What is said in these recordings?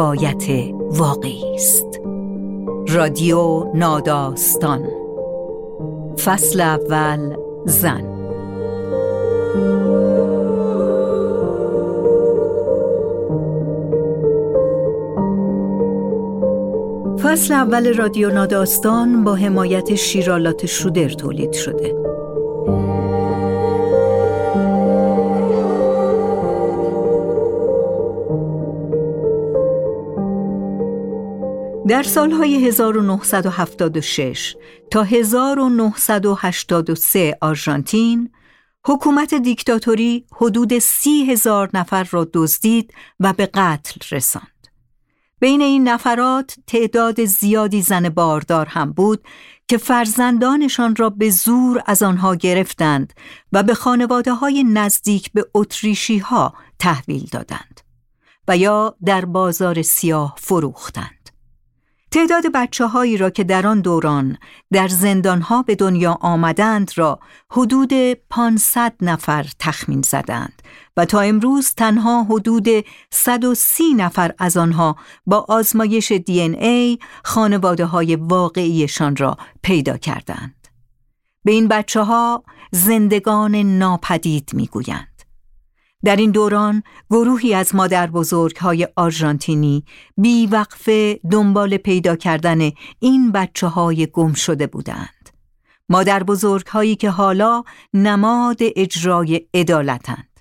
روایت واقعی است. رادیو ناداستان. فصل اول زن. فصل اول رادیو ناداستان با حمایت شیرالات شودر تولید شده. در سالهای 1976 تا 1983 آرژانتین حکومت دیکتاتوری حدود سی هزار نفر را دزدید و به قتل رساند. بین این نفرات تعداد زیادی زن باردار هم بود که فرزندانشان را به زور از آنها گرفتند و به خانواده های نزدیک به اتریشی ها تحویل دادند و یا در بازار سیاه فروختند. تعداد بچه هایی را که در آن دوران در زندانها به دنیا آمدند را حدود 500 نفر تخمین زدند و تا امروز تنها حدود 130 نفر از آنها با آزمایش دی این ای خانواده های واقعیشان را پیدا کردند. به این بچه ها زندگان ناپدید می‌گویند. در این دوران گروهی از مادر بزرگ های آرژانتینی بیوقفه دنبال پیدا کردن این بچه های گم شده بودند. مادر بزرگ هایی که حالا نماد اجرای عدالتند.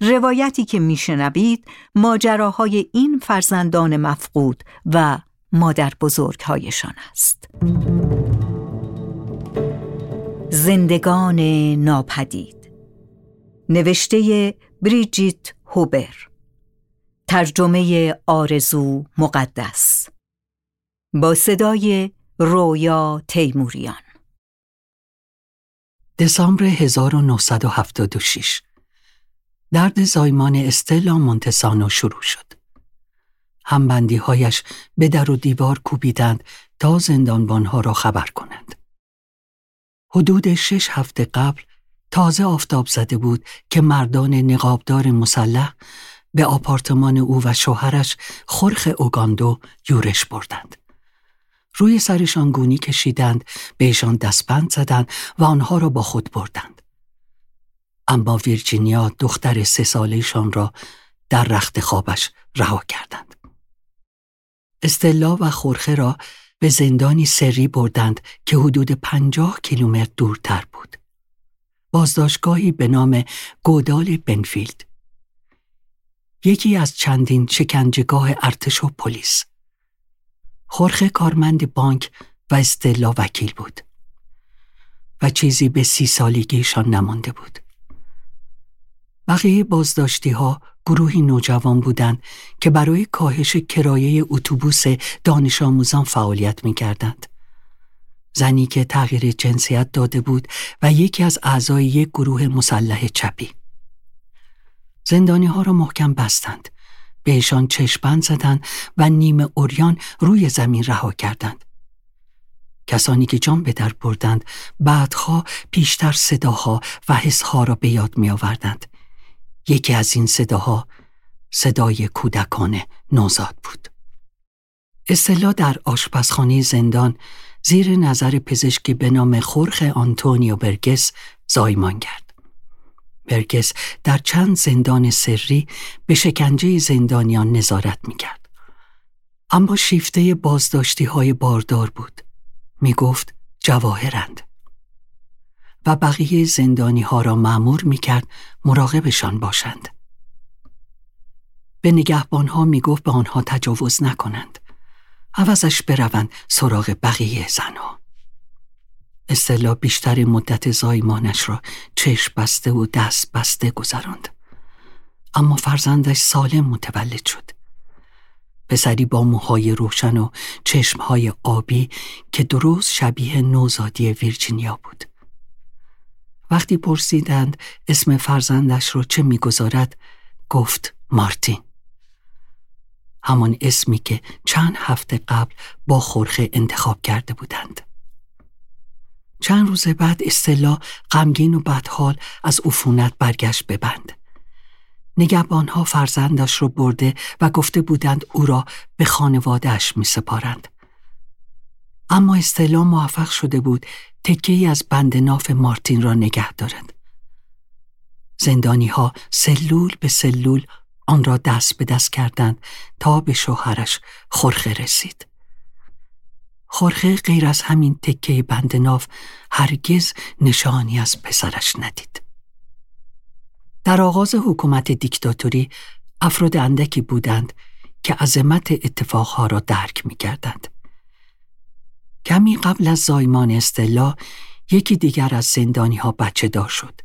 روایتی که میشنوید ماجراهای این فرزندان مفقود و مادر بزرگ هایشان است. زندگان ناپدید نوشته بریجیت هوبر ترجمه آرزو مقدس با صدای رویا تیموریان دسامبر 1976 درد زایمان استلا مونتسانو شروع شد. همبندی هایش به در و دیوار کوبیدند تا زندانبانها را خبر کنند. حدود شش هفته قبل تازه آفتاب زده بود که مردان نقابدار مسلح به آپارتمان او و شوهرش خرخ اوگاندو یورش بردند. روی سرشان گونی کشیدند، بهشان دستبند زدند و آنها را با خود بردند. اما ویرجینیا دختر سه سالهشان را در رخت خوابش رها کردند. استلا و خورخه را به زندانی سری بردند که حدود پنجاه کیلومتر دورتر بود. بازداشتگاهی به نام گودال بنفیلد. یکی از چندین شکنجهگاه ارتش و پلیس. خورخه کارمند بانک و استلا وکیل بود و چیزی به سی سالگیشان نمانده بود. بقیه بازداشتی ها گروهی نوجوان بودند که برای کاهش کرایه اتوبوس دانش آموزان فعالیت می کردند. زنی که تغییر جنسیت داده بود و یکی از اعضای یک گروه مسلح چپی. زندانی ها را محکم بستند. بهشان چشپند زدند و نیمه اوریان روی زمین رها کردند. کسانی که جان به در بردند بعدها پیشتر صداها و حسها را به یاد می آوردند. یکی از این صداها صدای کودکان نوزاد بود. اصطلاح در آشپزخانه زندان زیر نظر پزشکی به نام خورخ آنتونیو برگس زایمان کرد. برگس در چند زندان سری به شکنجه زندانیان نظارت می کرد. اما شیفته بازداشتی های باردار بود. می گفت جواهرند. و بقیه زندانی ها را معمور می کرد مراقبشان باشند. به نگهبان ها می گفت به آنها تجاوز نکنند. عوضش بروند سراغ بقیه زنها. استلا بیشتر مدت زایمانش را چشم بسته و دست بسته گذراند. اما فرزندش سالم متولد شد. پسری با موهای روشن و چشمهای آبی که درست شبیه نوزادی ویرجینیا بود. وقتی پرسیدند اسم فرزندش را چه می‌گذارد گفت مارتین. همان اسمی که چند هفته قبل با خورخه انتخاب کرده بودند. چند روز بعد استلا غمگین و بدحال از عفونت برگشت ببند. نگهبانها فرزندش رو برده و گفته بودند او را به خانوادهش می سپارند. اما استلا موفق شده بود تکه از بند ناف مارتین را نگه دارد. زندانی ها سلول به سلول آن را دست به دست کردند تا به شوهرش خرخه رسید. خرخه غیر از همین تکه بند ناف هرگز نشانی از پسرش ندید. در آغاز حکومت دیکتاتوری افراد اندکی بودند که عظمت اتفاقها را درک می کردند. کمی قبل از زایمان استلا یکی دیگر از زندانی ها بچه دار شد.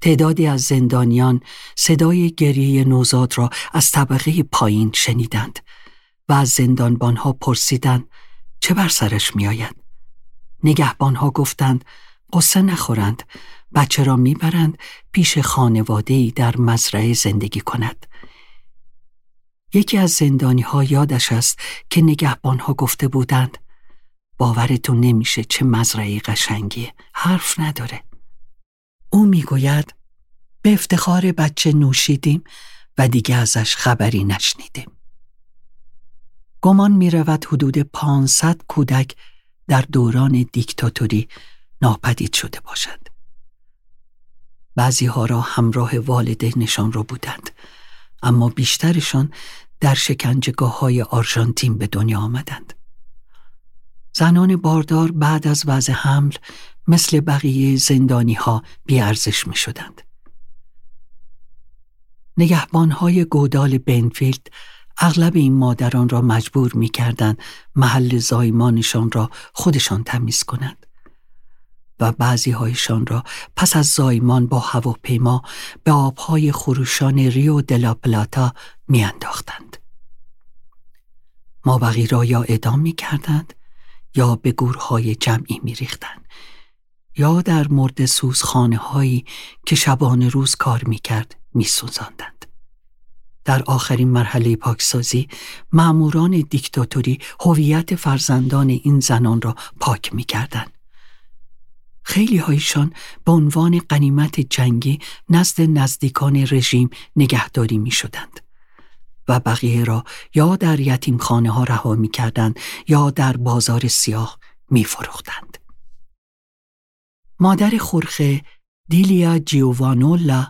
تعدادی از زندانیان صدای گریه نوزاد را از طبقه پایین شنیدند و از زندانبان ها پرسیدند چه بر سرش می آید؟ نگهبان ها گفتند قصه نخورند بچه را می‌برند پیش خانواده در مزرعه زندگی کند. یکی از زندانی ها یادش است که نگهبان ها گفته بودند باورتون نمیشه چه مزرعه قشنگیه حرف نداره. او می‌گوید به افتخار بچه نوشیدیم و دیگه ازش خبری نشنیدیم. گمان می رود حدود 500 کودک در دوران دیکتاتوری ناپدید شده باشد. بعضی ها را همراه والدینشان را بودند اما بیشترشان در شکنجگاه های آرژانتین به دنیا آمدند. زنان باردار بعد از وضع حمل مثل بقیه زندانی ها بیارزش می شدند. نگهبان های گودال بنفیلد اغلب این مادران را مجبور می کردن محل زایمانشان را خودشان تمیز کنند. و بعضی هایشان را پس از زایمان با هواپیما به آبهای خروشان ریو دلا پلاتا میانداختند. مابقی را یا اعدام می کردند یا به گورهای جمعی می ریختند. یا در مرد سوزخانه هایی که شبانه روز کار می کرد می سوزاندند. در آخرین مرحله پاکسازی معموران دیکتاتوری هویت فرزندان این زنان را پاک می کردند خیلی هایشان به عنوان قنیمت جنگی نزد نزدیکان رژیم نگهداری می شدند. و بقیه را یا در یتیم خانه ها رها می کردند یا در بازار سیاه می فروختند. مادر خورخه دیلیا جیووانولا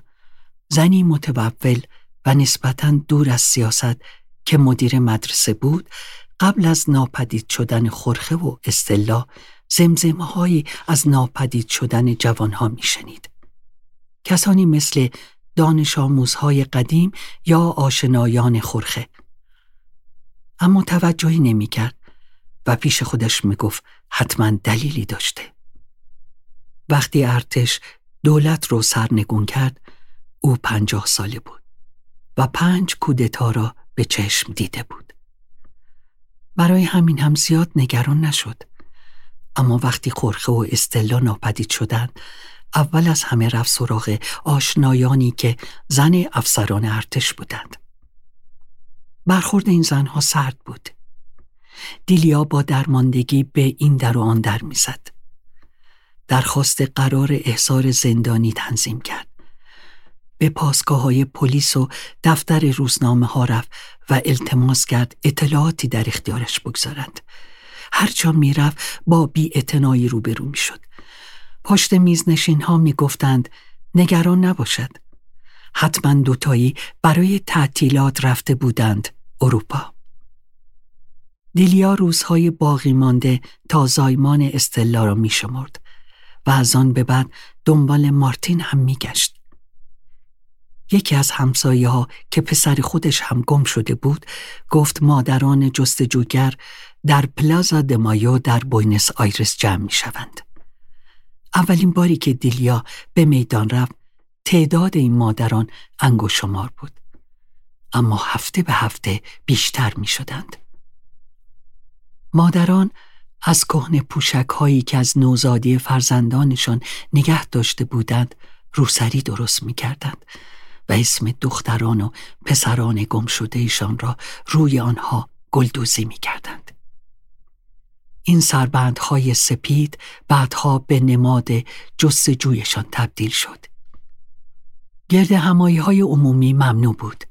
زنی متوول و نسبتا دور از سیاست که مدیر مدرسه بود قبل از ناپدید شدن خورخه و استلا زمزمه از ناپدید شدن جوانها میشنید. کسانی مثل دانش آموزهای قدیم یا آشنایان خورخه. اما توجهی نمی‌کرد و پیش خودش می‌گفت حتما دلیلی داشته. وقتی ارتش دولت رو سرنگون کرد او پنجاه ساله بود و پنج کودتا را به چشم دیده بود. برای همین هم زیاد نگران نشد. اما وقتی خورخه و استلا ناپدید شدند اول از همه رفت سراغ آشنایانی که زن افسران ارتش بودند برخورد این زنها سرد بود دیلیا با درماندگی به این در و آن در می‌زد درخواست قرار احضار زندانی تنظیم کرد به پاسگاه های پلیس و دفتر روزنامه ها رفت و التماس کرد اطلاعاتی در اختیارش بگذارند هر جا می‌رفت با بی روبرو می‌شد. پشت میز ها می گفتند نگران نباشد. حتما دوتایی برای تعطیلات رفته بودند اروپا. دیلیا روزهای باقی مانده تا زایمان استلا را می شمرد و از آن به بعد دنبال مارتین هم می گشت. یکی از همسایه ها که پسر خودش هم گم شده بود گفت مادران جستجوگر در پلازا د مایو در بوینس آیرس جمع می شوند. اولین باری که دیلیا به میدان رفت تعداد این مادران انگشت شمار بود. اما هفته به هفته بیشتر می شدند. مادران از کهنه پوشک هایی که از نوزادی فرزندانشان نگه داشته بودند روسری درست می کردند و اسم دختران و پسران گم ایشان را روی آنها گلدوزی می کردند. این سربندهای سپید بعدها به نماد جستجویشان تبدیل شد. گرد همایی های عمومی ممنوع بود.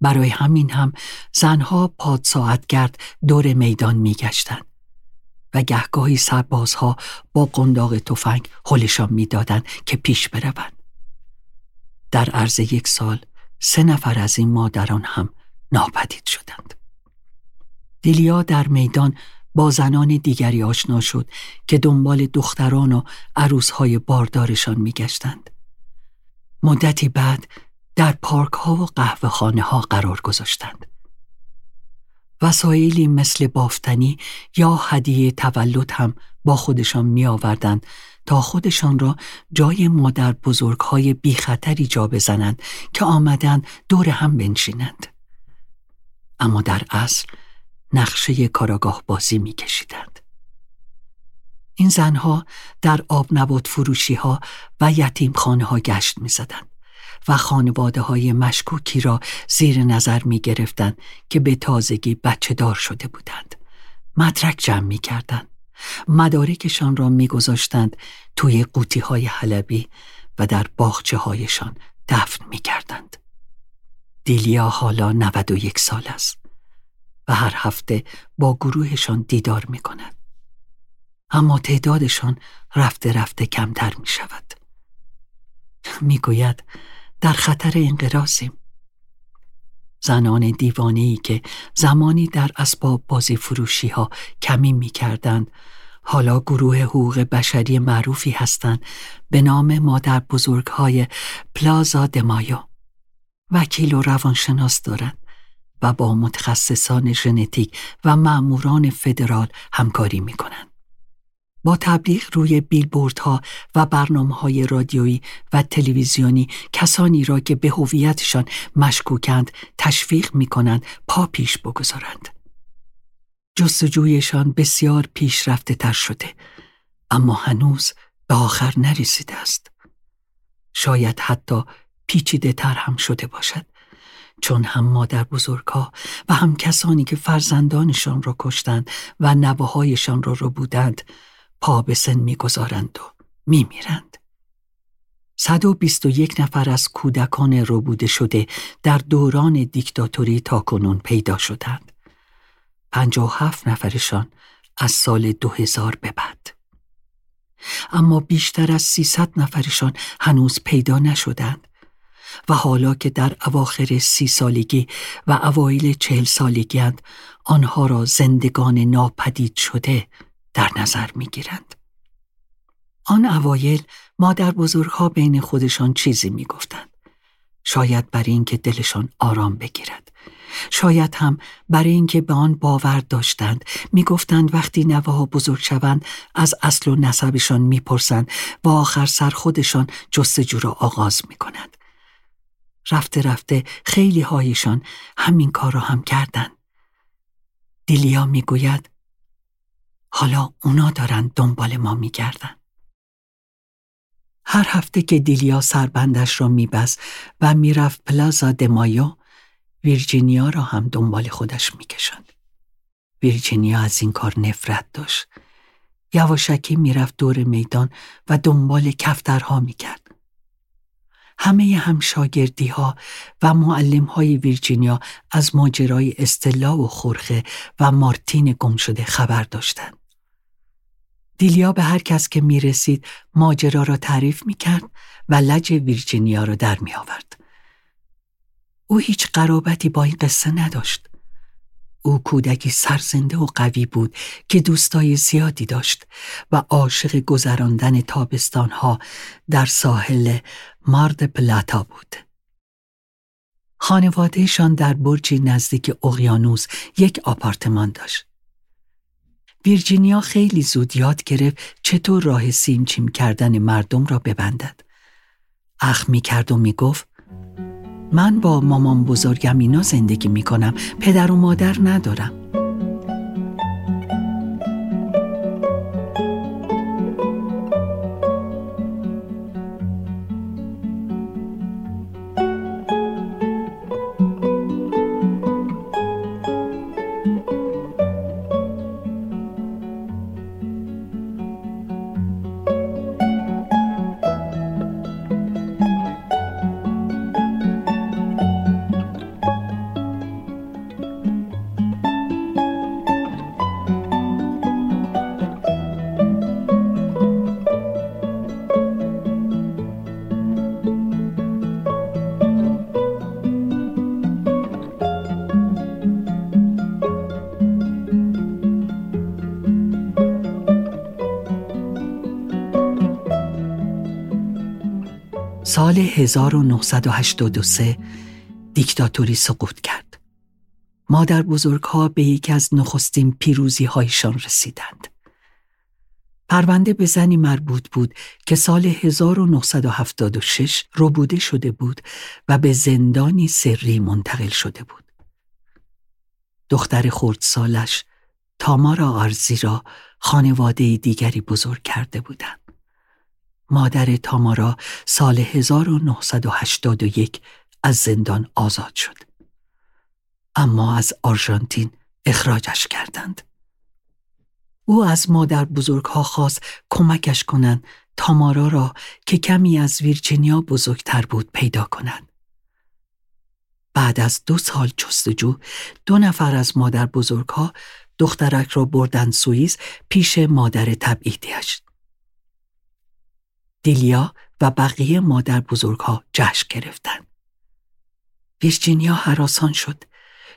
برای همین هم زنها پاد ساعتگرد دور میدان میگشتند و گهگاهی سربازها با قنداق تفنگ حلشان می‌دادند که پیش بروند. در عرض یک سال سه نفر از این مادران هم ناپدید شدند. دیلیا در میدان با زنان دیگری آشنا شد که دنبال دختران و عروسهای باردارشان میگشتند. مدتی بعد در پارک ها و قهوه خانه ها قرار گذاشتند. وسایلی مثل بافتنی یا هدیه تولد هم با خودشان می آوردند تا خودشان را جای مادر بزرگ های بی خطری جا بزنند که آمدند دور هم بنشینند. اما در اصل نقشه کاراگاه بازی می کشیدند. این زنها در آب نبات فروشی ها و یتیم خانه ها گشت می زدند. و خانواده های مشکوکی را زیر نظر می گرفتند که به تازگی بچه دار شده بودند. مدرک جمع می کردند. مدارکشان را می گذاشتند توی قوطی های حلبی و در باخچه هایشان دفن می کردند. دیلیا حالا 91 سال است و هر هفته با گروهشان دیدار می کند. اما تعدادشان رفته رفته کمتر می شود. می گوید در خطر انقراضیم. زنان دیوانه که زمانی در اسباب بازی فروشی ها کمی می کردند حالا گروه حقوق بشری معروفی هستند به نام مادر بزرگ های پلازا دمایو وکیل و روانشناس دارند و با متخصصان ژنتیک و معموران فدرال همکاری می کنند. با تبلیغ روی بیلبوردها و برنامه های رادیویی و تلویزیونی کسانی را که به هویتشان مشکوکند تشویق می کنند پا پیش بگذارند. جستجویشان بسیار پیشرفته تر شده اما هنوز به آخر نرسیده است. شاید حتی پیچیده تر هم شده باشد چون هم مادر بزرگها و هم کسانی که فرزندانشان را کشتند و نوههایشان را رو بودند پا به سن می‌گذارند و میمیرند. 121 نفر از کودکان روبوده شده در دوران دیکتاتوری تا کنون پیدا شدند. 57 نفرشان از سال 2000 به بعد. اما بیشتر از 300 نفرشان هنوز پیدا نشدند و حالا که در اواخر سی سالگی و اوایل چهل سالگی آنها را زندگان ناپدید شده در نظر می گیرند. آن اوایل مادر بزرگها بین خودشان چیزی می گفتند. شاید برای اینکه دلشان آرام بگیرد. شاید هم برای اینکه به آن باور داشتند می‌گفتند وقتی نوه ها بزرگ شوند از اصل و نسبشان می‌پرسند و آخر سر خودشان جستجو را آغاز می‌کنند. رفته رفته خیلی هایشان همین کار را هم کردند. دیلیا می‌گوید حالا اونا دارن دنبال ما میگردن. هر هفته که دیلیا سربندش را میبست و می‌رفت پلازا دمایو ویرجینیا را هم دنبال خودش می‌کشند. ویرجینیا از این کار نفرت داشت. یواشکی می‌رفت دور میدان و دنبال کفترها می‌کرد. همه هم شاگردی ها و معلم های ویرجینیا از ماجرای استلا و خورخه و مارتین گم شده خبر داشتند. دیلیا به هر کس که می رسید ماجرا را تعریف می کرد و لج ویرجینیا را در می آورد. او هیچ قرابتی با این قصه نداشت. او کودکی سرزنده و قوی بود که دوستای زیادی داشت و عاشق گذراندن تابستانها در ساحل مارد پلاتا بود. خانوادهشان در برجی نزدیک اقیانوس یک آپارتمان داشت. ویرجینیا خیلی زود یاد گرفت چطور راه سیمچیم کردن مردم را ببندد. اخ می کرد و می گفت من با مامان بزرگم اینا زندگی می کنم پدر و مادر ندارم. سال 1983 دیکتاتوری سقوط کرد. مادر بزرگ ها به یکی از نخستین پیروزی هایشان رسیدند. پرونده به زنی مربوط بود که سال 1976 ربوده شده بود و به زندانی سری منتقل شده بود. دختر خردسالش تامارا آرزی را خانواده دیگری بزرگ کرده بودند. مادر تامارا سال 1981 از زندان آزاد شد. اما از آرژانتین اخراجش کردند. او از مادر بزرگها خواست کمکش کنند تامارا را که کمی از ویرجینیا بزرگتر بود پیدا کنند. بعد از دو سال جستجو دو نفر از مادر بزرگها دخترک را بردن سوئیس پیش مادر تبعیدیش. دیلیا و بقیه مادر بزرگها جشن گرفتند. ویرجینیا حراسان شد.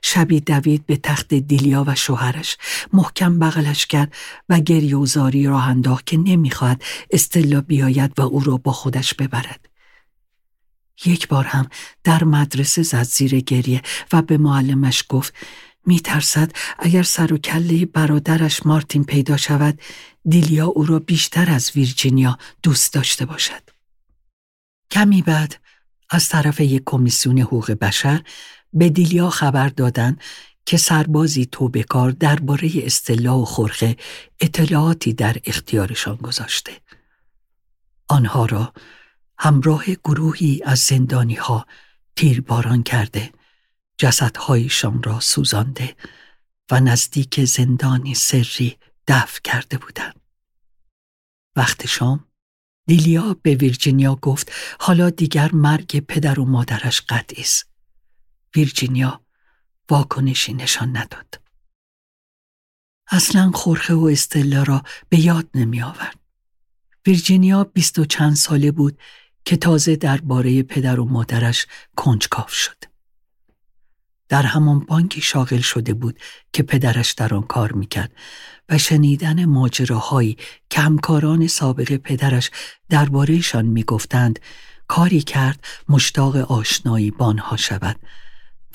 شبی دوید به تخت دیلیا و شوهرش محکم بغلش کرد و گریوزاری راه انداخت که نمی‌خواهد استلا بیاید و او را با خودش ببرد. یک بار هم در مدرسه زد زیر گریه و به معلمش گفت میترسد اگر سر و کله برادرش مارتین پیدا شود دیلیا او را بیشتر از ویرجینیا دوست داشته باشد. کمی بعد از طرف یک کمیسیون حقوق بشر به دیلیا خبر دادند که سربازی توبکار درباره استلا و خرخه اطلاعاتی در اختیارشان گذاشته. آنها را همراه گروهی از زندانی ها تیرباران کرده جسدهایشان را سوزانده و نزدیک زندانی سری دفع کرده بودند. وقت شام دیلیا به ویرجینیا گفت حالا دیگر مرگ پدر و مادرش قطعی است. ویرجینیا واکنشی نشان نداد. اصلا خورخه و استلا را به یاد نمی آورد. ویرجینیا بیست و چند ساله بود که تازه درباره پدر و مادرش کنجکاو شد. در همان بانکی شاغل شده بود که پدرش در آن کار می‌کرد و شنیدن ماجراهایی که همکاران سابق پدرش دربارهشان می‌گفتند کاری کرد مشتاق آشنایی بانها شود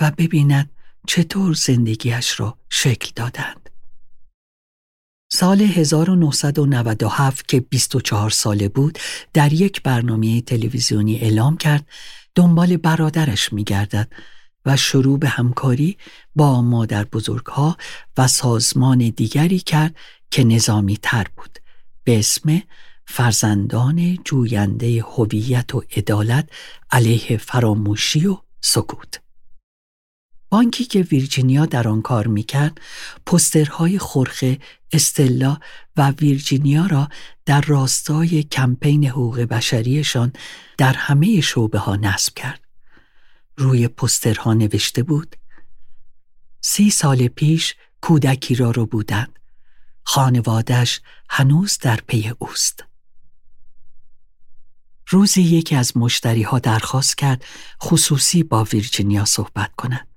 و ببیند چطور زندگیش را شکل دادند. سال 1997 که 24 ساله بود در یک برنامه تلویزیونی اعلام کرد دنبال برادرش میگردد و شروع به همکاری با مادر بزرگها و سازمان دیگری کرد که نظامی تر بود. به اسم فرزندان جوینده هویت و عدالت علیه فراموشی و سکوت. بانکی که ویرجینیا در آن کار می‌کرد پسترهای خرخه استلا و ویرجینیا را در راستای کمپین حقوق بشریشان در همه شعبه ها نصب کرد. روی پسترها نوشته بود سی سال پیش کودکی را رو بودند خانوادش هنوز در پی اوست. روزی یکی از مشتری ها درخواست کرد خصوصی با ویرجینیا صحبت کند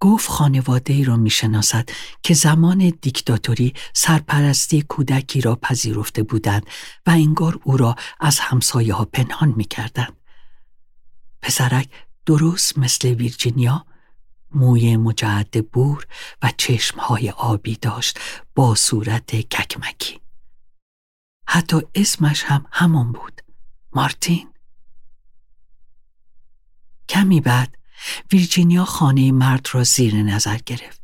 گفت خانواده ای را می‌شناسد که زمان دیکتاتوری سرپرستی کودکی را پذیرفته بودند و انگار او را از همسایه ها پنهان می‌کردند. پسرک درست مثل ویرجینیا موی مجعد بور و چشمهای آبی داشت با صورت ککمکی. حتی اسمش هم همان بود. مارتین. کمی بعد ویرجینیا خانه مرد را زیر نظر گرفت.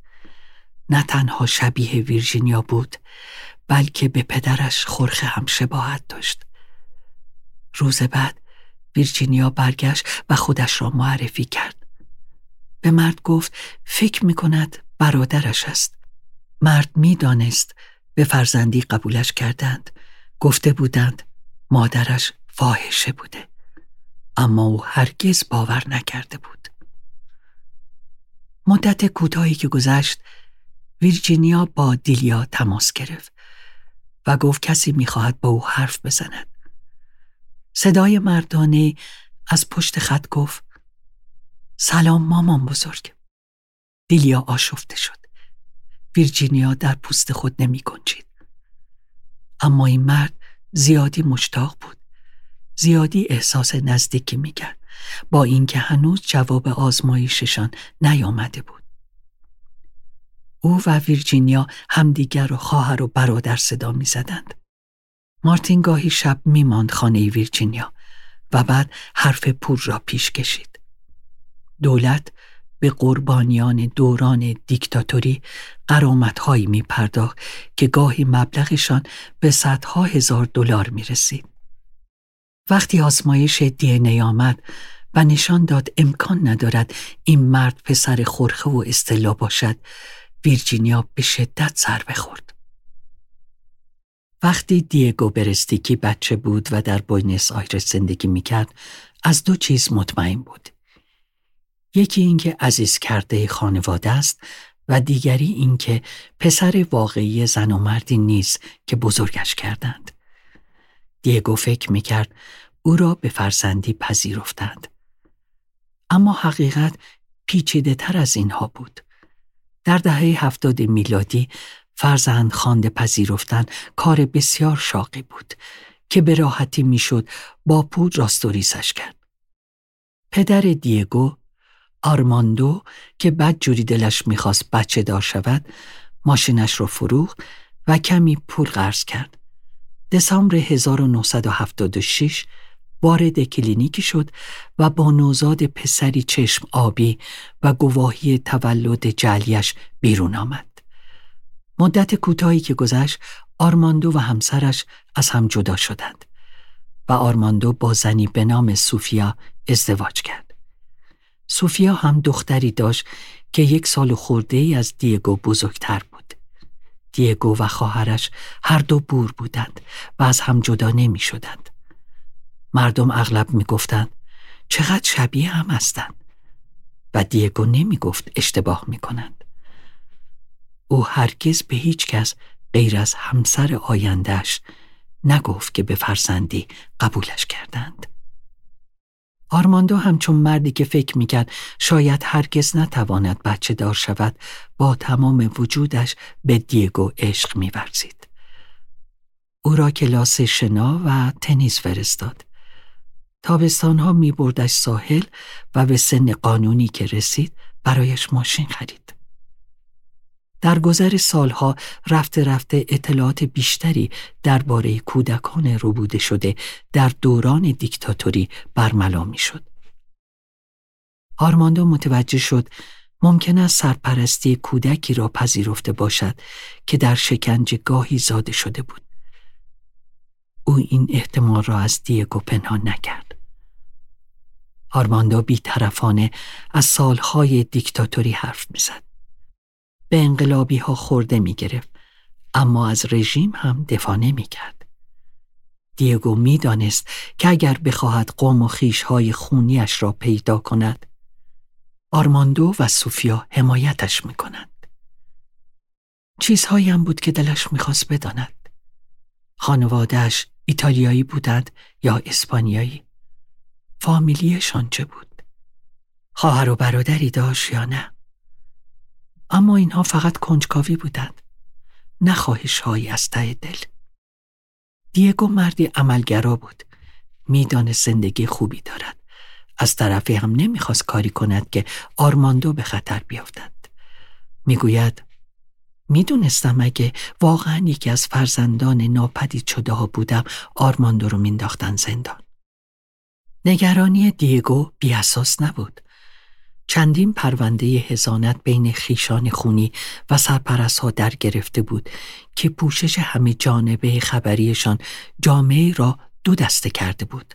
نه تنها شبیه ویرجینیا بود بلکه به پدرش خورخه هم شباهت داشت. روز بعد ویرجینیا برگشت و خودش را معرفی کرد. به مرد گفت فکر می کند برادرش است. مرد می‌دانست به فرزندی قبولش کردند. گفته بودند مادرش فاحشه بوده. اما او هرگز باور نکرده بود. مدت کوتاهی که گذشت ویرجینیا با دیلیا تماس گرفت و گفت کسی می‌خواهد با او حرف بزند. صدای مردانه از پشت خط گفت سلام مامان بزرگ. دیلیا آشفته شد. ویرجینیا در پوست خود نمی کنچید. اما این مرد زیادی مشتاق بود. زیادی احساس نزدیکی می‌کرد با اینکه هنوز جواب آزمایششان نیامده بود. او و ویرجینیا همدیگر و خواهر و برادر صدا می‌زدند. مارتین گاهی شب میماند خانه ویرجینیا و بعد حرف پور را پیش کشید. دولت به قربانیان دوران دیکتاتوری قرامتهایی می پرداخت که گاهی مبلغشان به صدها هزار دلار می رسید. وقتی آزمایش دی آمد و نشان داد امکان ندارد این مرد پسر خورخه و استلا باشد ویرجینیا به شدت سر بخورد. وقتی دیگو برستیکی بچه بود و در بوینس آیرس زندگی می‌کرد از دو چیز مطمئن بود. یکی اینکه عزیز کرده خانواده است و دیگری اینکه پسر واقعی زن و مردی نیست که بزرگش کردند. دیگو فکر می‌کرد او را به فرزندی پذیرفتند. اما حقیقت پیچیده تر از اینها بود. در دهه هفتاد میلادی فرزند خانده پذیرفتن کار بسیار شاقی بود که به راحتی می‌شد با پود راستوریسش کرد. پدر دیگو آرماندو که بد جوری دلش می‌خواست بچه دار شود ماشینش رو فروخت و کمی پول قرض کرد. دسامبر 1976 وارد کلینیکی شد و با نوزاد پسری چشم آبی و گواهی تولد جلیش بیرون آمد. مدت کوتاهی که گذشت آرماندو و همسرش از هم جدا شدند و آرماندو با زنی به نام سوفیا ازدواج کرد. سوفیا هم دختری داشت که یک سال خورده ای از دیگو بزرگتر بود. دیگو و خواهرش هر دو بور بودند و از هم جدا نمی شدند. مردم اغلب می گفتند چقدر شبیه هم هستند و دیگو نمی گفت اشتباه می کنند. او هرگز به هیچ کس غیر از همسر آیندهش نگفت که به فرزندی قبولش کردند. آرماندو همچون مردی که فکر می‌کرد شاید هرگز نتواند بچه دار شود با تمام وجودش به دیگو عشق میورزید. او را کلاس شنا و تنیس فرستاد. تابستانها می بردش ساحل و به سن قانونی که رسید برایش ماشین خرید. در گذر سالها رفته رفته اطلاعات بیشتری درباره کودکان ربوده شده در دوران دیکتاتوری برملا می شد. آرماندو متوجه شد ممکن است سرپرستی کودکی را پذیرفته باشد که در شکنج گاهی زاده شده بود. او این احتمال را از دیگو پنهان نکرد. آرماندو بیطرفانه از سالهای دیکتاتوری حرف می‌زد. به انقلابی ها خورده می گرفت اما از رژیم هم دفاع نمی کرد. دیگو می دانست که اگر بخواهد قوم و های خونیش را پیدا کند آرماندو و سوفیا حمایتش می کند. چیزهایی هم بود که دلش می‌خواست بداند. خانوادهش ایتالیایی بودند یا اسپانیایی؟ فامیلیشان چه بود؟ خواهر و برادری داشت یا نه؟ اما اینها فقط کنجکاوی بودند. نه هایی از ته دل. دیگو مردی عملگرا بود. میدان زندگی خوبی دارد. از طرفی هم نمی‌خواست کاری کند که آرماندو به خطر بیافتد. می‌گوید می‌دونستم اگه واقعا یکی از فرزندان ناپدید شده ها بودم آرماندو رو مینداختن زندان. نگرانی دیگو بیاساس نبود. چندین پرونده هزانت بین خیشان خونی و سرپرست ها در گرفته بود که پوشش همه جانبه خبریشان جامعه را دو دسته کرده بود.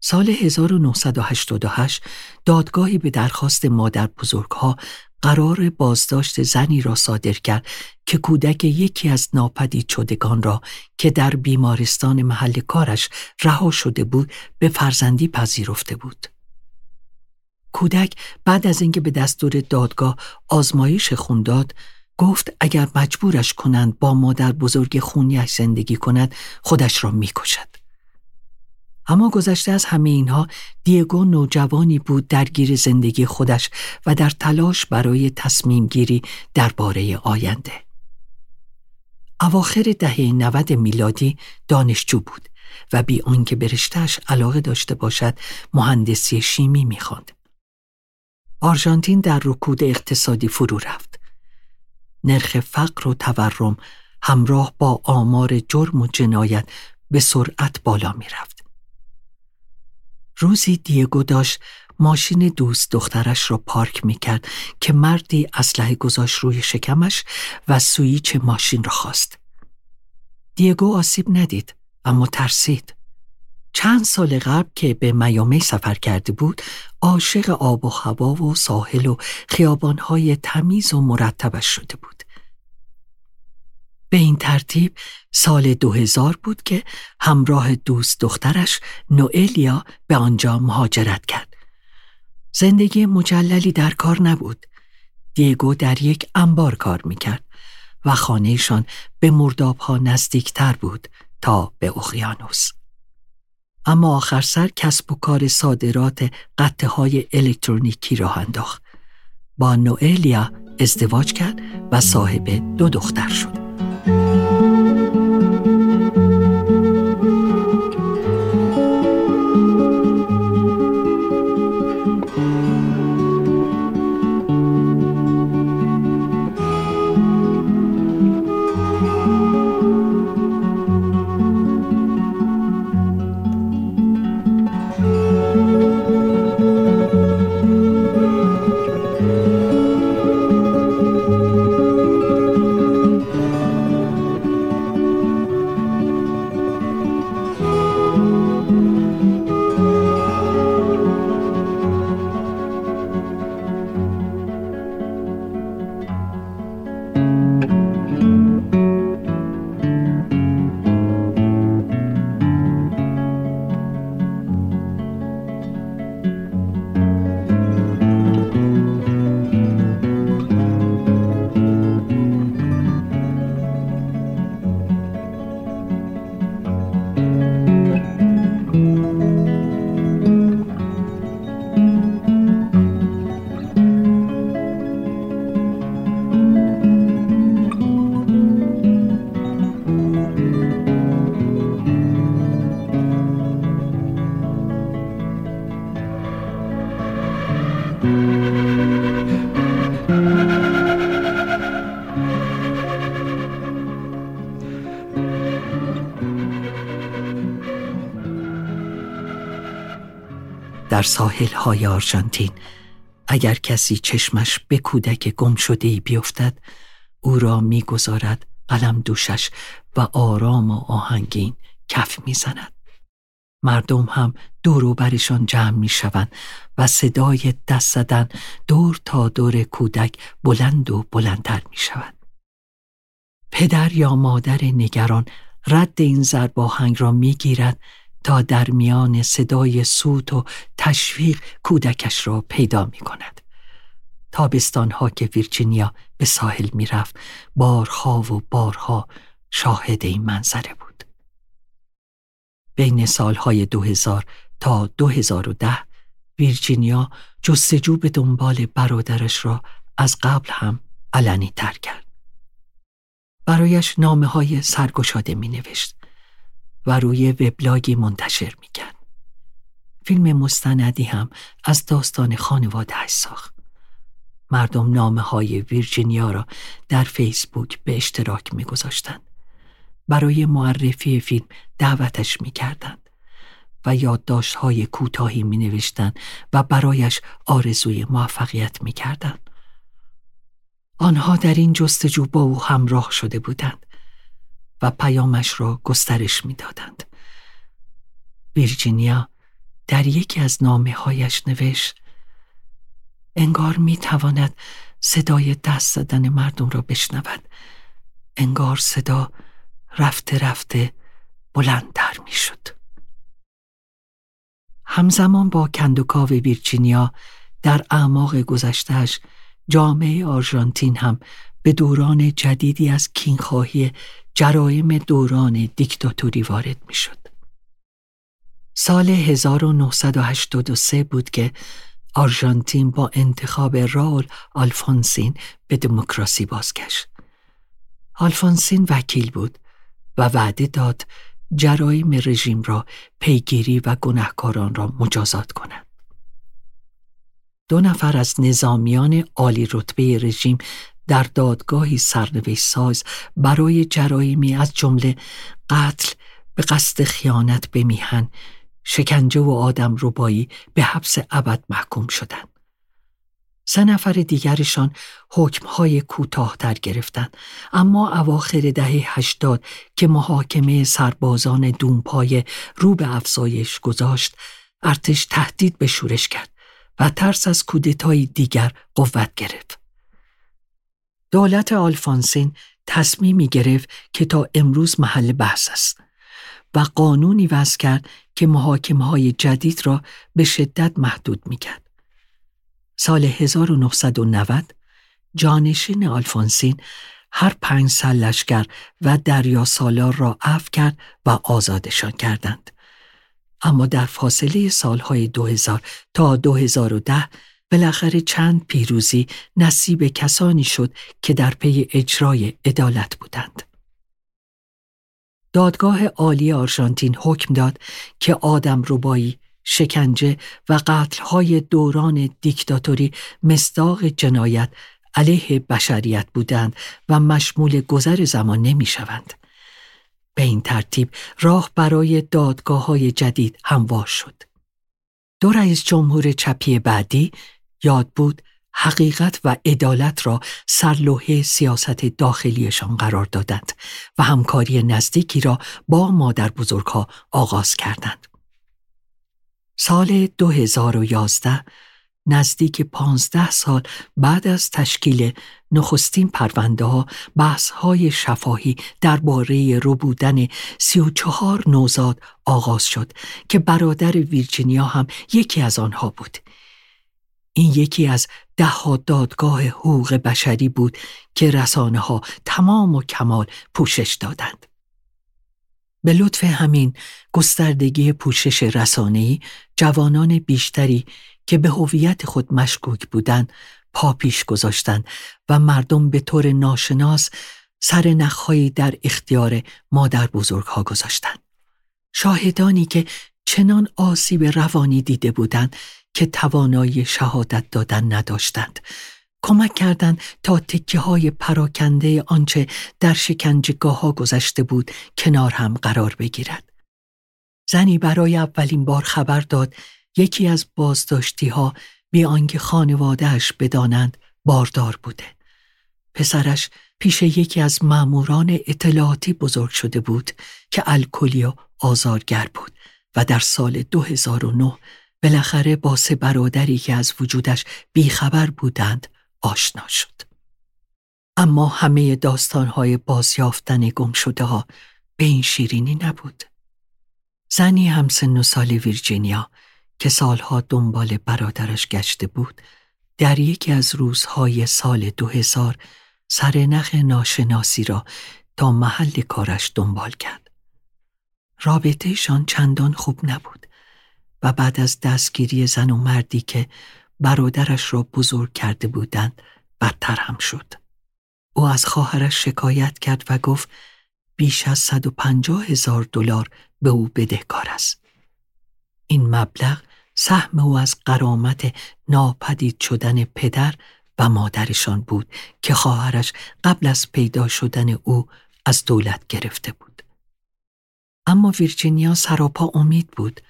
سال 1988 دادگاهی به درخواست مادر بزرگها قرار بازداشت زنی را صادر کرد که کودک یکی از ناپدید شدگان را که در بیمارستان محل کارش رها شده بود به فرزندی پذیرفته بود. کودک بعد از اینکه به دستور دادگاه آزمایش خون داد گفت اگر مجبورش کنند با مادر بزرگ خونیش زندگی کند خودش را می‌کشد. اما گذشته از همه اینها دیگو نوجوانی بود درگیر زندگی خودش و در تلاش برای تصمیم گیری درباره آینده. اواخر دهه 90 میلادی دانشجو بود و بی آنکه به رشتهش علاقه داشته باشد مهندسی شیمی می‌خواند. آرژانتین در رکود اقتصادی فرو رفت. نرخ فقر و تورم همراه با آمار جرم و جنایت به سرعت بالا می رفت. روزی دیگو داشت ماشین دوست دخترش را پارک می کرد که مردی اسلحه گذاشت روی شکمش و سویچ ماشین را خواست. دیگو آسیب ندید اما ترسید. چند سال قبل که به میامی سفر کرده بود عاشق آب و هوا و ساحل و خیابانهای تمیز و مرتبش شده بود. به این ترتیب سال 2000 بود که همراه دوست دخترش نوئلیا به آنجا مهاجرت کرد. زندگی مجللی در کار نبود. دیگو در یک انبار کار می‌کرد و خانهشان به مرداب ها نزدیکتر بود تا به اقیانوس. اما آخر سر کسب و کار صادرات قطعه های الکترونیکی را انداخت. با نوئلیا ازدواج کرد و صاحب دو دختر شد. ساحل های آرژانتین اگر کسی چشمش به کودک گم شده ای بیفتد او را می‌گذارد قلم دوشش و آرام و آهنگین کف می‌زند مردم هم دور برشان جمع می شوند و صدای دست زدن دور تا دور کودک بلند و بلندتر می شود. پدر یا مادر نگران رد این زرباهنگ را می گیرد تا در میان صدای سوت و تشویق کودکش را پیدا می کند. تابستان ها که ویرجینیا به ساحل می رفت بارها و بارها شاهد این منظره بود. بین سالهای 2000 تا 2010 ویرجینیا جستجو به دنبال برادرش را از قبل هم علنی تر کرد. برایش نامه های سرگشاده می نوشت و روی وبلاگی منتشر می کرد. فیلم مستندی هم از داستان خانواده ساخت. مردم نامه های ویرجینیا را در فیسبوک به اشتراک می گذاشتند. برای معرفی فیلم دعوتش می کردند و یادداشت های کوتاهی می و برایش آرزوی موفقیت می کردند. آنها در این جستجو با او همراه شده بودند و پیامش را گسترش می دادند. ویرجینیا در یکی از نامه هایش نوشت انگار می تواند صدای دست زدن مردم را بشنود انگار صدا رفته رفته بلندتر می شد. همزمان با کندوکاو ویرجینیا در اعماق گذشته‌ش جامعه آرژانتین هم به دوران جدیدی از کیفرخواهی جرایم دوران دیکتاتوری وارد می شد. سال 1983 بود که آرژانتین با انتخاب راول آلفونسین به دموکراسی بازگشت. آلفونسین وکیل بود و وعده داد جرایم رژیم را پیگیری و گناهکاران را مجازات کنند. دو نفر از نظامیان عالی رتبه رژیم در دادگاهی سرنوشت ساز برای جرایمی از جمله قتل به قصد خیانت به میهن شکنجه و آدم روبایی به حبس ابد محکوم شدند. سه نفر دیگرشان حکمهای کوتاهتر گرفتند اما اواخر دهه هشتاد که محاکمه سربازان دونپای رو به افزایش گذاشت ارتش تهدید به شورش کرد و ترس از کودتای دیگر قوت گرفت. دولت آلفانسین تصمیمی گرفت که تا امروز محل بحث است و قانونی وضع کرد که محاکمه های جدید را به شدت محدود می کرد. سال 1990 جانشین آلفونسین هر پنج سال لشکر و دریا سالار را عفو کرد و آزادشان کردند. اما در فاصله سالهای 2000 تا 2010 بالاخره چند پیروزی نصیب کسانی شد که در پی اجرای عدالت بودند. دادگاه عالی آرژانتین حکم داد که آدم ربایی، شکنجه و قتلهای دوران دیکتاتوری مصداق جنایت علیه بشریت بودند و مشمول گذر زمان نمی شوند. به این ترتیب راه برای دادگاه های جدید هموار شد. دو رئیس جمهور چپی بعدی یاد بود حقیقت و عدالت را سرلوحه سیاست داخلیشان قرار دادند و همکاری نزدیکی را با مادر بزرگها آغاز کردند. سال 2011 نزدیک پانزده سال بعد از تشکیل نخستین پرونده ها بحث های شفاهی درباره ربودن سی و چهار نوزاد آغاز شد که برادر ویرجینیا هم یکی از آنها بود. این یکی از ده دادگاه حقوق بشری بود که رسانه ها تمام و کمال پوشش دادند. به لطف همین گستردگی پوشش رسانه‌ای جوانان بیشتری که به هویت خود مشکوک بودند پا پیش گذاشتند و مردم به طور ناشناس سر نخهایی در اختیار مادر بزرگها گذاشتند. شاهدانی که چنان آسیب روانی دیده بودند که توانایی شهادت دادن نداشتند کمک کردند تا تکه های پراکنده آنچه در شکنجگاه ها گذشته بود کنار هم قرار بگیرد. زنی برای اولین بار خبر داد یکی از بازداشتی ها بی آنکه خانوادهش بدانند باردار بوده. پسرش پیش یکی از ماموران اطلاعاتی بزرگ شده بود که الکلی و آزارگر بود و در سال 2009 بالاخره با سه برادری که از وجودش بیخبر بودند آشنا شد. اما همه داستانهای بازیافتن گم شده ها به این شیرینی نبود. زنی همسن و سال ویرجینیا که سالها دنبال برادرش گشته بود در یکی از روزهای سال 2000 سرنخ ناشناسی را تا محل کارش دنبال کرد. رابطهشان چندان خوب نبود و بعد از دستگیری زن و مردی که برادرش را بزرگ کرده بودند بدتر هم شد. او از خواهرش شکایت کرد و گفت بیش از 150 هزار دلار به او بدهکار است. این مبلغ سهم او از قرامت ناپدید شدن پدر و مادرشان بود که خواهرش قبل از پیدا شدن او از دولت گرفته بود. اما ویرجینیا سراپا امید بود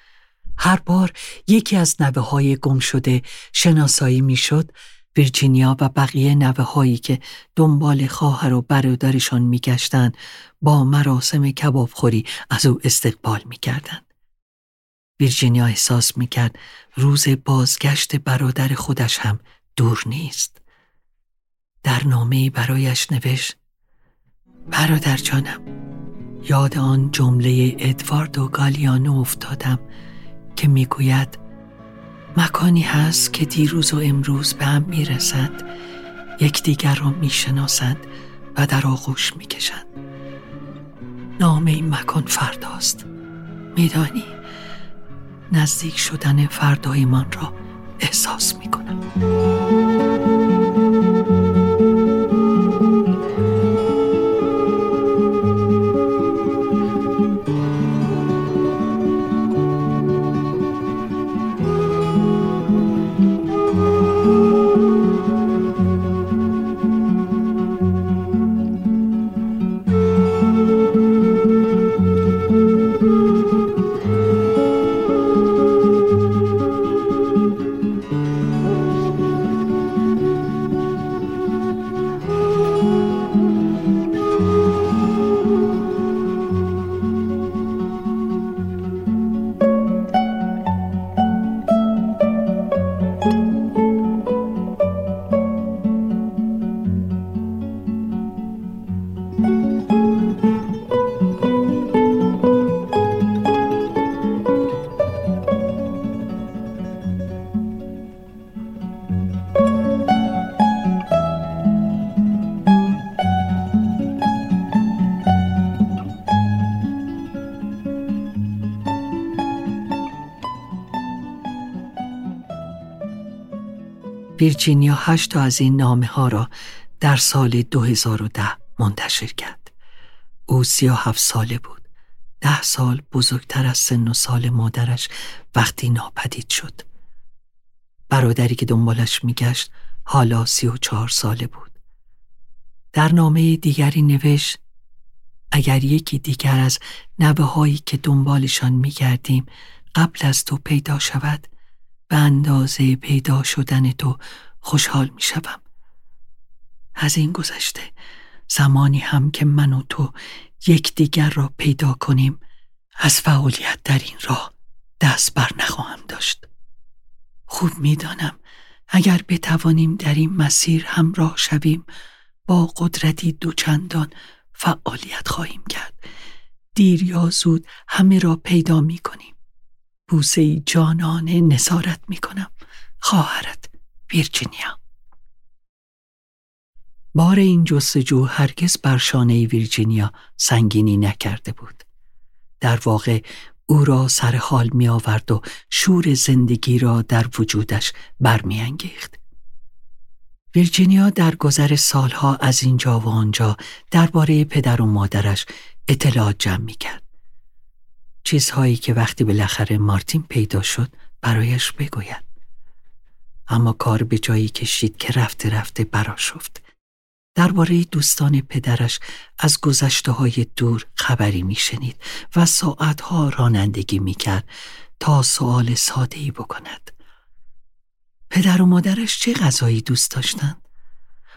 هر بار یکی از نوه های گم شده شناسایی می‌شد ویرجینیا و بقیه نوه هایی که دنبال خواهر و برادرشان میگشتند با مراسم کبابخوری از او استقبال می‌کردند. ویرجینیا احساس می‌کرد روز بازگشت برادر خودش هم دور نیست. در نامه برایش نوشت برادر جانم یاد آن جمله ادواردو گالیانو افتادم که می‌گوید مکانی هست که دیروز و امروز به هم می‌رسند یکدیگر را می‌شناسند و در آغوش می‌کشند. نام این مکان فرداست. میدانی؟ نزدیک شدن فردایمان را احساس می‌کنم. ویرجینیا هشت تا از این نامه ها را در سال 2010 منتشر کرد. او سی و هفت ساله بود. ده سال بزرگتر از سن و سال مادرش وقتی ناپدید شد. برادری که دنبالش میگشت حالا سی و چهار ساله بود. در نامه دیگری نوشت اگر یکی دیگر از نبه هایی که دنبالشان میگردیم قبل از تو پیدا شود به اندازه پیدا شدن تو خوشحال می شدم. از این گذشته زمانی هم که من و تو یکدیگر را پیدا کنیم از فعالیت در این راه دست بر نخواهم داشت. خوب می‌دانم اگر بتوانیم در این مسیر همراه شویم با قدرتی دوچندان فعالیت خواهیم کرد. دیر یا زود همه را پیدا می کنیم. بوسه جانانه نصارت می کنم. خواهرت ویرجینیا بار این جستجو هرگز بر شانه ویرجینیا سنگینی نکرده بود. در واقع او را سر حال می آورد و شور زندگی را در وجودش برمیانگیخت. ویرجینیا در گذر سالها از اینجا و آنجا درباره پدر و مادرش اطلاعات جمع می کرد. چیزهایی که وقتی بالاخره مارتین پیدا شد برایش بگوید. اما کار به جایی کشید که رفته رفته براشفت. درباره دوستان پدرش از گذشته های دور خبری میشنید و ساعتها رانندگی می‌کرد تا سوال ساده ای بکند. پدر و مادرش چه غذایی دوست داشتند؟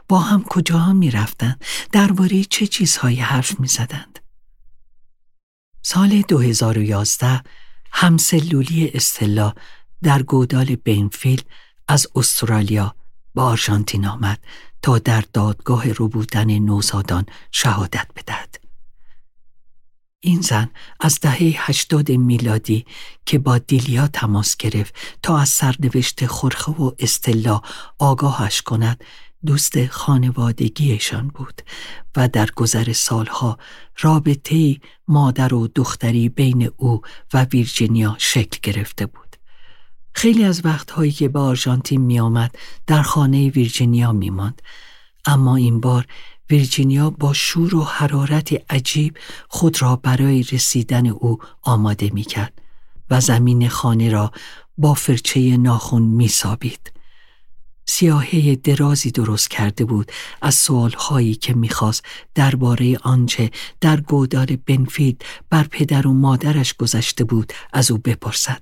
با هم کجاها می‌رفتند؟ درباره چه چیزهایی حرف می‌زدند؟ سال 2011 همسلولی استلا در گودال بینفیل از استرالیا با آرژانتین آمد تا در دادگاه ربودن نوزادان شهادت بدهد. این زن از دهه هشتاد میلادی که با دیلیا تماس گرفت تا از سرنوشت خرخه و استلا آگاهش کند دوست خانوادگیشان بود و در گذر سالها رابطه مادر و دختری بین او و ویرجینیا شکل گرفته بود. خیلی از وقتهایی که به آرژانتین می آمد در خانه ویرجینیا می ماند. اما این بار ویرجینیا با شور و حرارت عجیب خود را برای رسیدن او آماده می کرد و زمین خانه را با فرچه ناخون می سابید. سیاهه درازی درست کرده بود از سوالهایی که می‌خواست درباره آنچه در گودار بنفید بر پدر و مادرش گذشته بود از او بپرسد.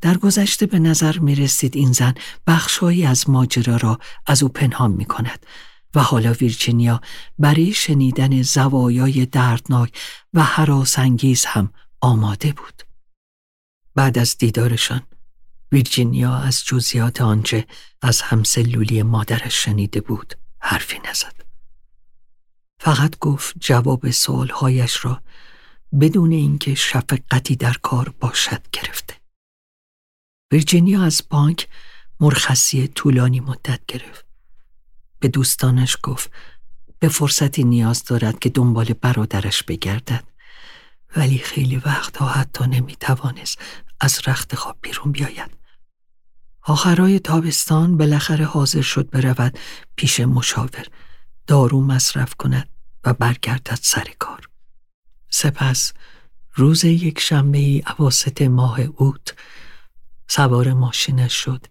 در گذشته به نظر می رسید این زن بخشهایی از ماجرا را از او پنهان می کند و حالا ویرجینیا برای شنیدن زوایای دردناک و حراسانگیز هم آماده بود. بعد از دیدارشان ویرجینیا از جزیات آنچه از همسلولی مادرش شنیده بود حرفی نزد. فقط گفت جواب سوالهایش را بدون اینکه شفقتی در کار باشد گرفته. ویرجینیا از بانک مرخصی طولانی مدت گرفت. به دوستانش گفت به فرصتی نیاز دارد که دنبال برادرش بگردد. ولی خیلی وقتها حتی نمی‌توانست از رخت خواب بیرون بیاید. آخرای تابستان بالاخره حاضر شد برود پیش مشاور دارو مصرف کند و برگردد سر کار. سپس روز یک شنبه ای عواست ماه اوت سوار ماشینش شد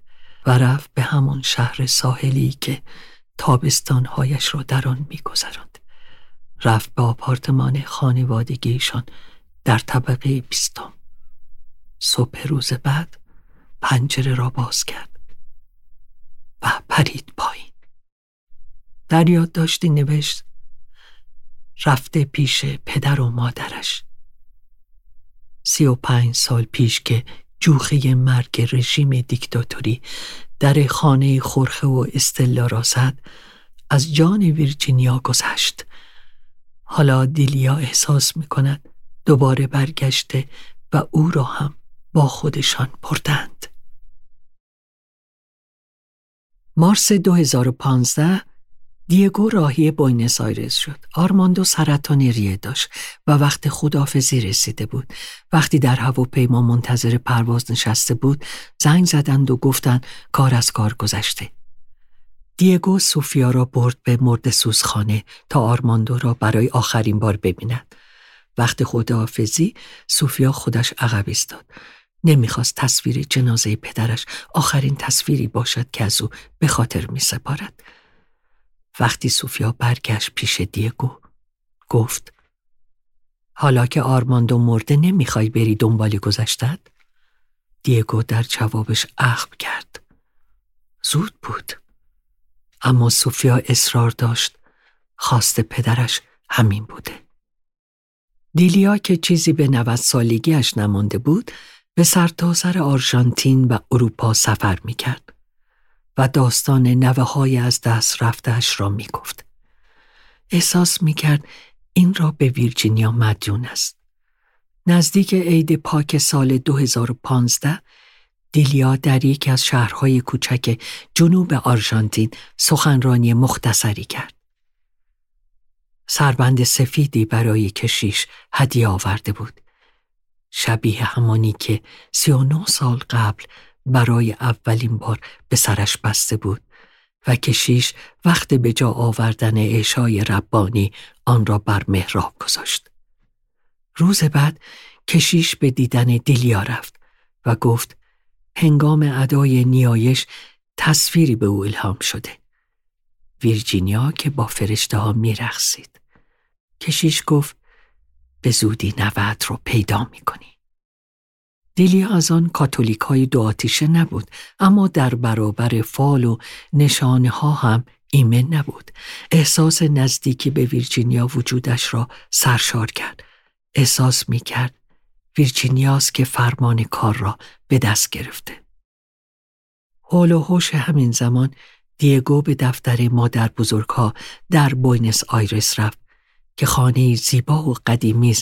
و رفت به همون شهر ساحلی که تابستانهایش را در آن میگذراند رفت به آپارتمان خانوادگیشان در طبقه بیستم صبح روز بعد پنجره را باز کرد و پرید پایین. در یادداشتی نوشت رفته پیش پدر و مادرش. سی و پنج سال پیش که جوخه مرگ رژیم دیکتاتوری در خانه خورخه و استلا را زد از جان ویرجینیا گذشت. حالا دیلیا احساس می کند دوباره برگشته و او را هم با خودشان بردند مارس 2015 دیگو راهی بوینس آیرس شد. آرماندو سرطان ریه داشت و وقت خدافزی رسیده بود. وقتی در هواپیما منتظر پرواز نشسته بود، زنگ زدند و گفتند کار از کار گذشته. دیگو سوفیا را برد به مرد سوزخانه تا آرماندو را برای آخرین بار ببیند. وقت خداحافظی سوفیا خودش عقب ایستاد. نمی‌خواست تصویر جنازه پدرش آخرین تصویری باشد که از او به خاطر می سپارد. وقتی سوفیا برگشت پیش دیگو گفت حالا که آرماندو مرده نمی‌خوای بری دنبال گذشتد؟ دیگو در جوابش اخم کرد. زود بود. اما سوفیا اصرار داشت خواست پدرش همین بوده. دیلیا که چیزی به نوت سالگیش نمانده بود به سرتاسر آرژانتین و اروپا سفر می کرد و داستان نوه های از دست رفتهش را می گفت. احساس می کرد این را به ویرجینیا مدیون است. نزدیک عید پاک سال 2015 دیلیا در یکی از شهرهای کوچک جنوب آرژانتین سخنرانی مختصری کرد. سربند سفیدی برای کشیش هدیه آورده بود. شبیه همانی که سی و نه سال قبل برای اولین بار به سرش بسته بود و کشیش وقت به جا آوردن عشای ربانی آن را بر محراب گذاشت. روز بعد کشیش به دیدن دیلیا رفت و گفت هنگام ادای نیایش تصویری به او الهام شده. ویرجینیا که با فرشته ها می رخصید. کشیش گفت به زودی نوت رو پیدا می کنی. دیلیا از آن کاتولیک های دو آتیشه نبود اما در برابر فال و نشانه ها هم ایمن نبود. احساس نزدیکی به ویرجینیا وجودش را سرشار کرد. احساس می کرد ویرجینیاست که فرمان کار را به دست گرفته. حال و حوش همین زمان دیگو به دفتر مادر بزرگها در بوینس آیرس رفت که خانه زیبا و قدیمی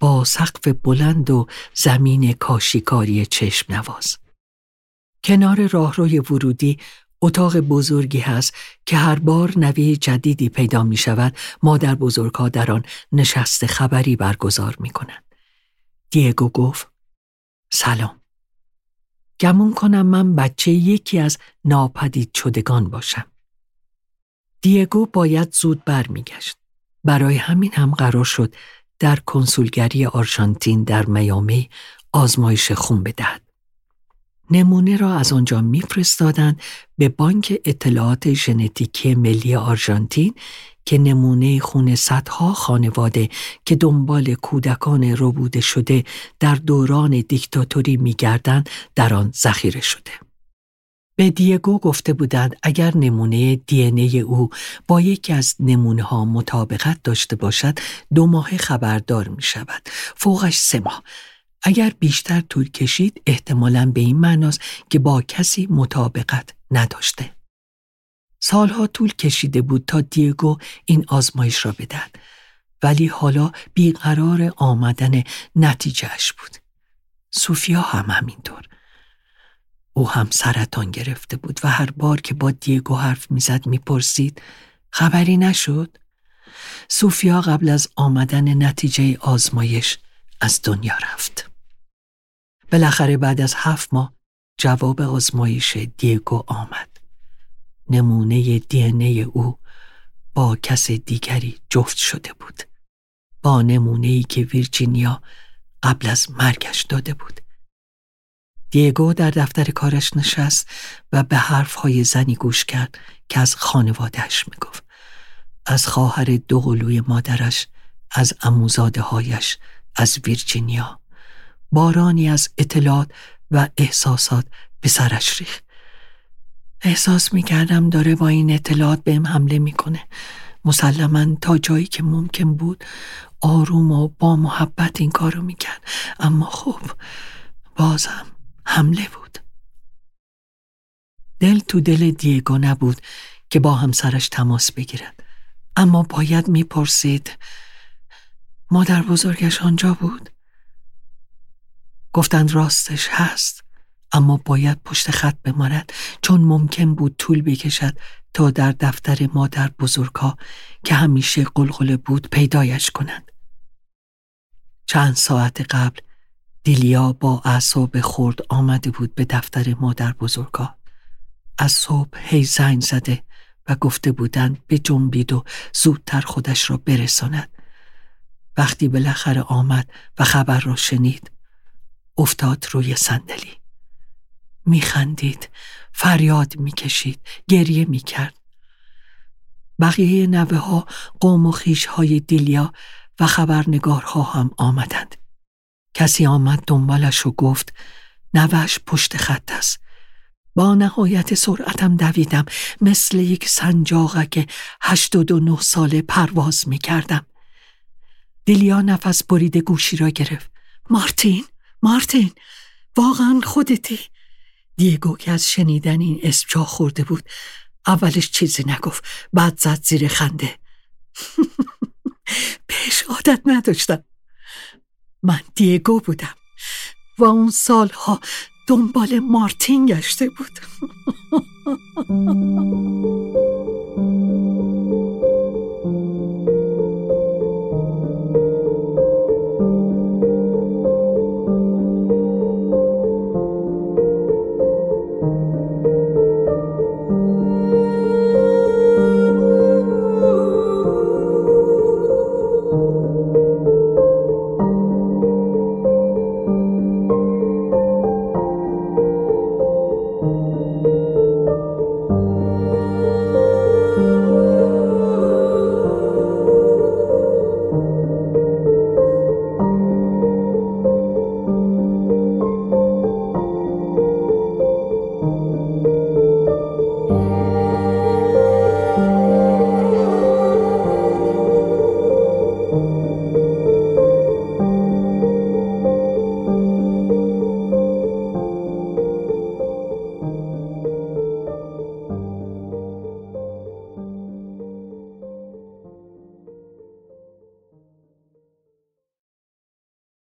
با سقف بلند و زمین کاشیکاری چشم نواز. کنار راهروی ورودی اتاق بزرگی هست که هر بار نوی جدیدی پیدا می شود مادر بزرگها در آن نشست خبری برگزار می کنند. دیگو گفت سلام. گمون کنم من بچه یکی از ناپدید شدگان باشم. دیگو باید زود برمیگشت. برای همین هم قرار شد در کنسولگری آرژانتین در میامی آزمایش خون بدهد. نمونه را از آنجا میفرستادند به بانک اطلاعات ژنتیکی ملی آرژانتین که نمونه خون صدها خانواده که دنبال کودکان ربوده شده در دوران دیکتاتوری میگردند در آن ذخیره شده. به دیگو گفته بودند اگر نمونه دی او با یکی از نمونه ها مطابقت داشته باشد دو ماه خبردار می شود. فوقش سه ماه. اگر بیشتر طول کشید احتمالا به این معناست که با کسی مطابقت نداشته. سالها طول کشیده بود تا دیگو این آزمایش را بدهد ولی حالا بیقرار آمدن نتیجهش بود. سوفیا هم همینطور. او هم سرطان گرفته بود و هر بار که با دیگو حرف می‌زد می‌پرسید خبری نشد؟ سوفیا قبل از آمدن نتیجه آزمایش از دنیا رفت. بالاخره بعد از هفت ماه جواب آزمایش دیگو آمد. نمونه دی او با کس دیگری جفت شده بود. با نمونه ای که ویرجینیا قبل از مرگش داده بود. دیگو در دفتر کارش نشست و به حرفهای زنی گوش کرد که از خانوادهش می‌گفت. از خواهر دوقلوی مادرش، از اموزاده هایش، از ویرجینیا. بارانی از اطلاعات و احساسات به سرش ریخت. احساس می‌کردم داره با این اطلاعات بهم حمله می‌کنه. مسلما تا جایی که ممکن بود آروم و با محبت این کارو می‌کرد اما خب بازم حمله بود. دل تو دل دیگو نبود که با همسرش تماس بگیرد. اما باید می‌پرسید مادر بزرگش آنجا بود؟ گفتند راستش هست اما باید پشت خط بماند چون ممکن بود طول بکشد تا در دفتر مادر بزرگها که همیشه قلقله بود پیدایش کنند. چند ساعت قبل دیلیا با اعصاب خورد آمده بود به دفتر مادر بزرگا. از صبح هی زنگ زده و گفته بودند به جنبید و زودتر خودش را برساند. وقتی بالاخره آمد و خبر را شنید افتاد روی صندلی. میخندید فریاد می‌کشید گریه می‌کرد. بقیه نوه ها قوم و خیش های دیلیا و خبرنگارها هم آمدند. کسی آمد دنبالش و گفت نوش پشت خط است با نهایت سرعتم دویدم مثل یک سنجاقه که هشتاد و نه ساله پرواز می کردم. دیلیا نفس برید گوشی را گرفت. مارتین، مارتین، واقعا خودتی. دیگو که از شنیدن این اسم جا خورده بود. اولش چیزی نگفت. بعد زد زیر خنده. بهش عادت نداشتم. من دیگو بودم. و اون سالها دنبال مارتین گشته بود